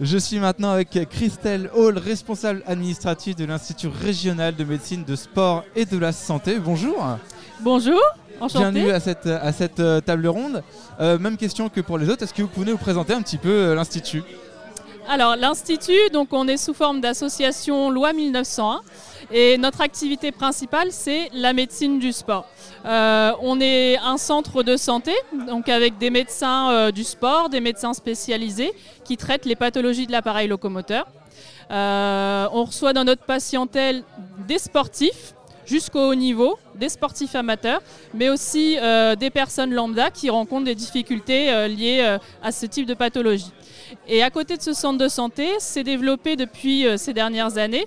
Je suis maintenant avec Christelle Hall, responsable administrative de l'Institut régional de médecine de sport et de la santé. Bonjour. Bonjour. Bienvenue à cette, à cette euh, table ronde. Euh, même question que pour les autres. Est-ce que vous pouvez vous présenter un petit peu euh, l'Institut? Alors, l'Institut, donc on est sous forme d'association loi 1901 et notre activité principale, c'est la médecine du sport. on est un centre de santé, donc avec des médecins du sport, des médecins spécialisés qui traitent les pathologies de l'appareil locomoteur. on reçoit dans notre patientèle des sportifs jusqu'au haut niveau, des sportifs amateurs, mais aussi euh, des personnes lambda qui rencontrent des difficultés euh, liées euh, à ce type de pathologie. Et à côté de ce centre de santé, s'est développé depuis ces dernières années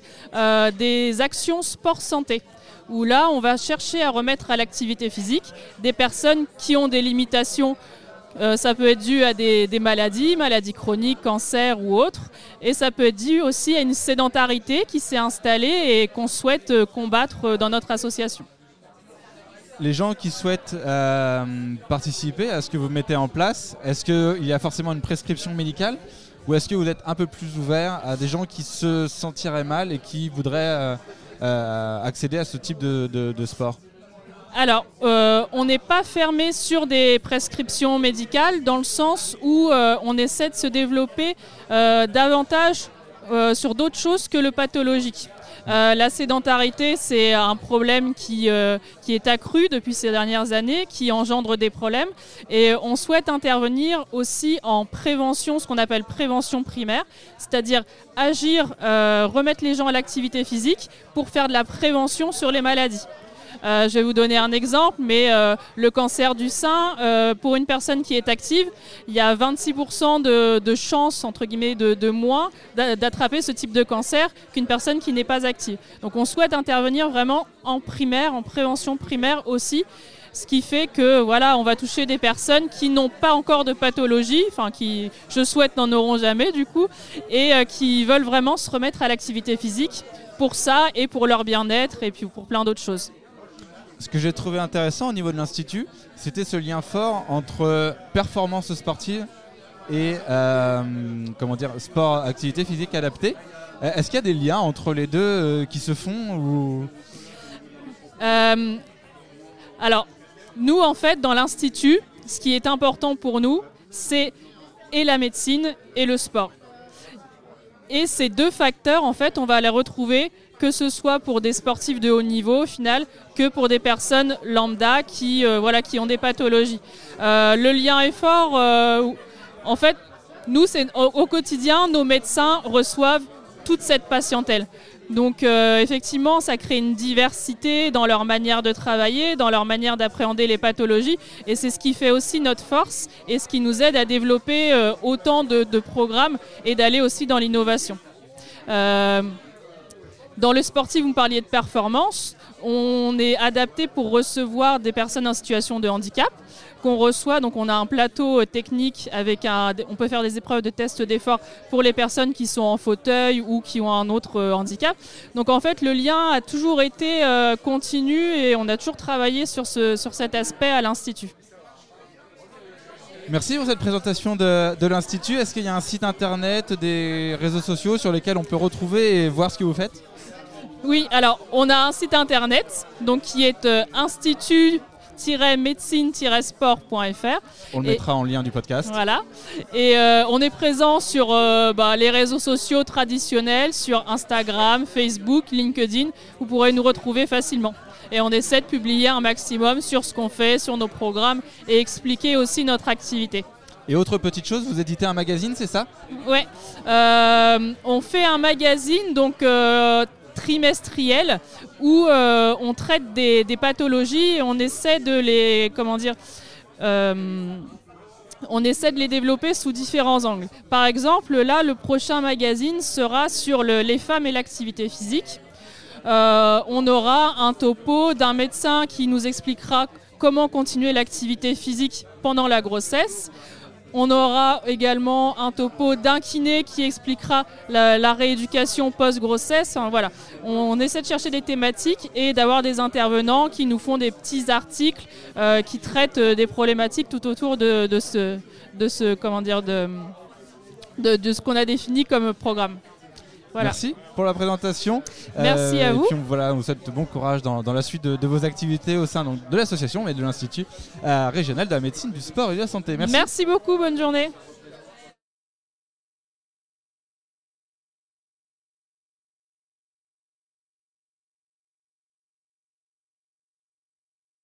des actions sport-santé où là, on va chercher à remettre à l'activité physique des personnes qui ont des limitations euh, ça peut être dû à des, maladies, maladies chroniques, cancer ou autres. Et ça peut être dû aussi à une sédentarité qui s'est installée et qu'on souhaite euh, combattre euh, dans notre association. Les gens qui souhaitent participer à ce que vous mettez en place, est-ce qu'il y a forcément une prescription médicale ou est-ce que vous êtes un peu plus ouvert à des gens qui se sentiraient mal et qui voudraient accéder à ce type de sport? Alors, euh, on n'est pas fermé sur des prescriptions médicales dans le sens où euh, on essaie de se développer euh, davantage sur d'autres choses que le pathologique. la sédentarité, c'est un problème qui, qui est accru depuis ces dernières années, qui engendre des problèmes. Et on souhaite intervenir aussi en prévention, ce qu'on appelle prévention primaire, c'est-à-dire agir, remettre les gens à l'activité physique pour faire de la prévention sur les maladies. Euh, je vais vous donner un exemple, mais euh, le cancer du sein, euh, pour une personne qui est active, il y a 26% de, de chances, entre guillemets, de, de moins d'attraper ce type de cancer qu'une personne qui n'est pas active. Donc on souhaite intervenir vraiment en primaire, en prévention primaire aussi ce qui fait que voilà, on va toucher des personnes qui n'ont pas encore de pathologie, enfin qui, je souhaite, n'en auront jamais du coup, et qui veulent vraiment se remettre à l'activité physique pour ça et pour leur bien-être et puis pour plein d'autres choses ce que j'ai trouvé intéressant au niveau de l'Institut, c'était ce lien fort entre performance sportive et euh, comment dire, sport, activité physique adaptée. Euh, est-ce qu'il y a des liens entre les deux euh, qui se font ou... alors, nous, en fait, dans l'Institut, ce qui est important pour nous, c'est et la médecine et le sport. Et ces deux facteurs, en fait, on va les retrouver que ce soit pour des sportifs de haut niveau au final, que pour des personnes lambda qui, euh, voilà, qui ont des pathologies. Euh, le lien est fort. Euh, en fait, nous, au, au, quotidien, nos médecins reçoivent toute cette patientèle. Donc effectivement, ça crée une diversité dans leur manière de travailler, dans leur manière d'appréhender les pathologies, et c'est ce qui fait aussi notre force et ce qui nous aide à développer autant de, programmes et d'aller aussi dans l'innovation. Dans le sportif, vous me parliez de performance. On est adapté pour recevoir des personnes en situation de handicap qu'on reçoit. Donc on a un plateau euh, technique avec un, on peut faire des épreuves de test d'effort pour les personnes qui sont en fauteuil ou qui ont un autre euh, handicap. Donc en fait le lien a toujours été euh, continu et on a toujours travaillé sur, ce, sur cet aspect à l'institut. Merci pour cette présentation de, de l'Institut. Est-ce qu'il y a un site internet, des réseaux sociaux sur lesquels on peut retrouver et voir ce que vous faites? Oui, alors on a un site internet donc qui est euh, institut-médecine-sport.fr. On le mettra en lien du podcast. Voilà. Et euh, on est présent sur euh, bah, les réseaux sociaux traditionnels, sur Instagram, Facebook, LinkedIn. Vous pourrez nous retrouver facilement. Et on essaie de publier un maximum sur ce qu'on fait, sur nos programmes et expliquer aussi notre activité. Et autre petite chose, vous éditez un magazine, c'est ça? Ouais. on fait un magazine, donc trimestriel où euh, on traite des, pathologies et on essaie de les comment dire euh, on essaie de les développer sous différents angles. Par exemple, là, le prochain magazine sera sur les femmes et l'activité physique. Euh, on aura un topo d'un médecin qui nous expliquera comment continuer l'activité physique pendant la grossesse. On aura également un topo d'un kiné qui expliquera la, rééducation post-grossesse. voilà. On, essaie de chercher des thématiques et d'avoir des intervenants qui nous font des petits articles euh, qui traitent des problématiques tout autour de, ce, de ce, comment dire, de ce qu'on a défini comme programme. Merci pour la présentation. Merci à euh, vous. Et puis voilà, on vous souhaite bon courage dans, la suite de, vos activités au sein de l'association et de l'Institut euh, régional de la médecine, du sport et de la santé. Merci. Merci beaucoup, bonne journée.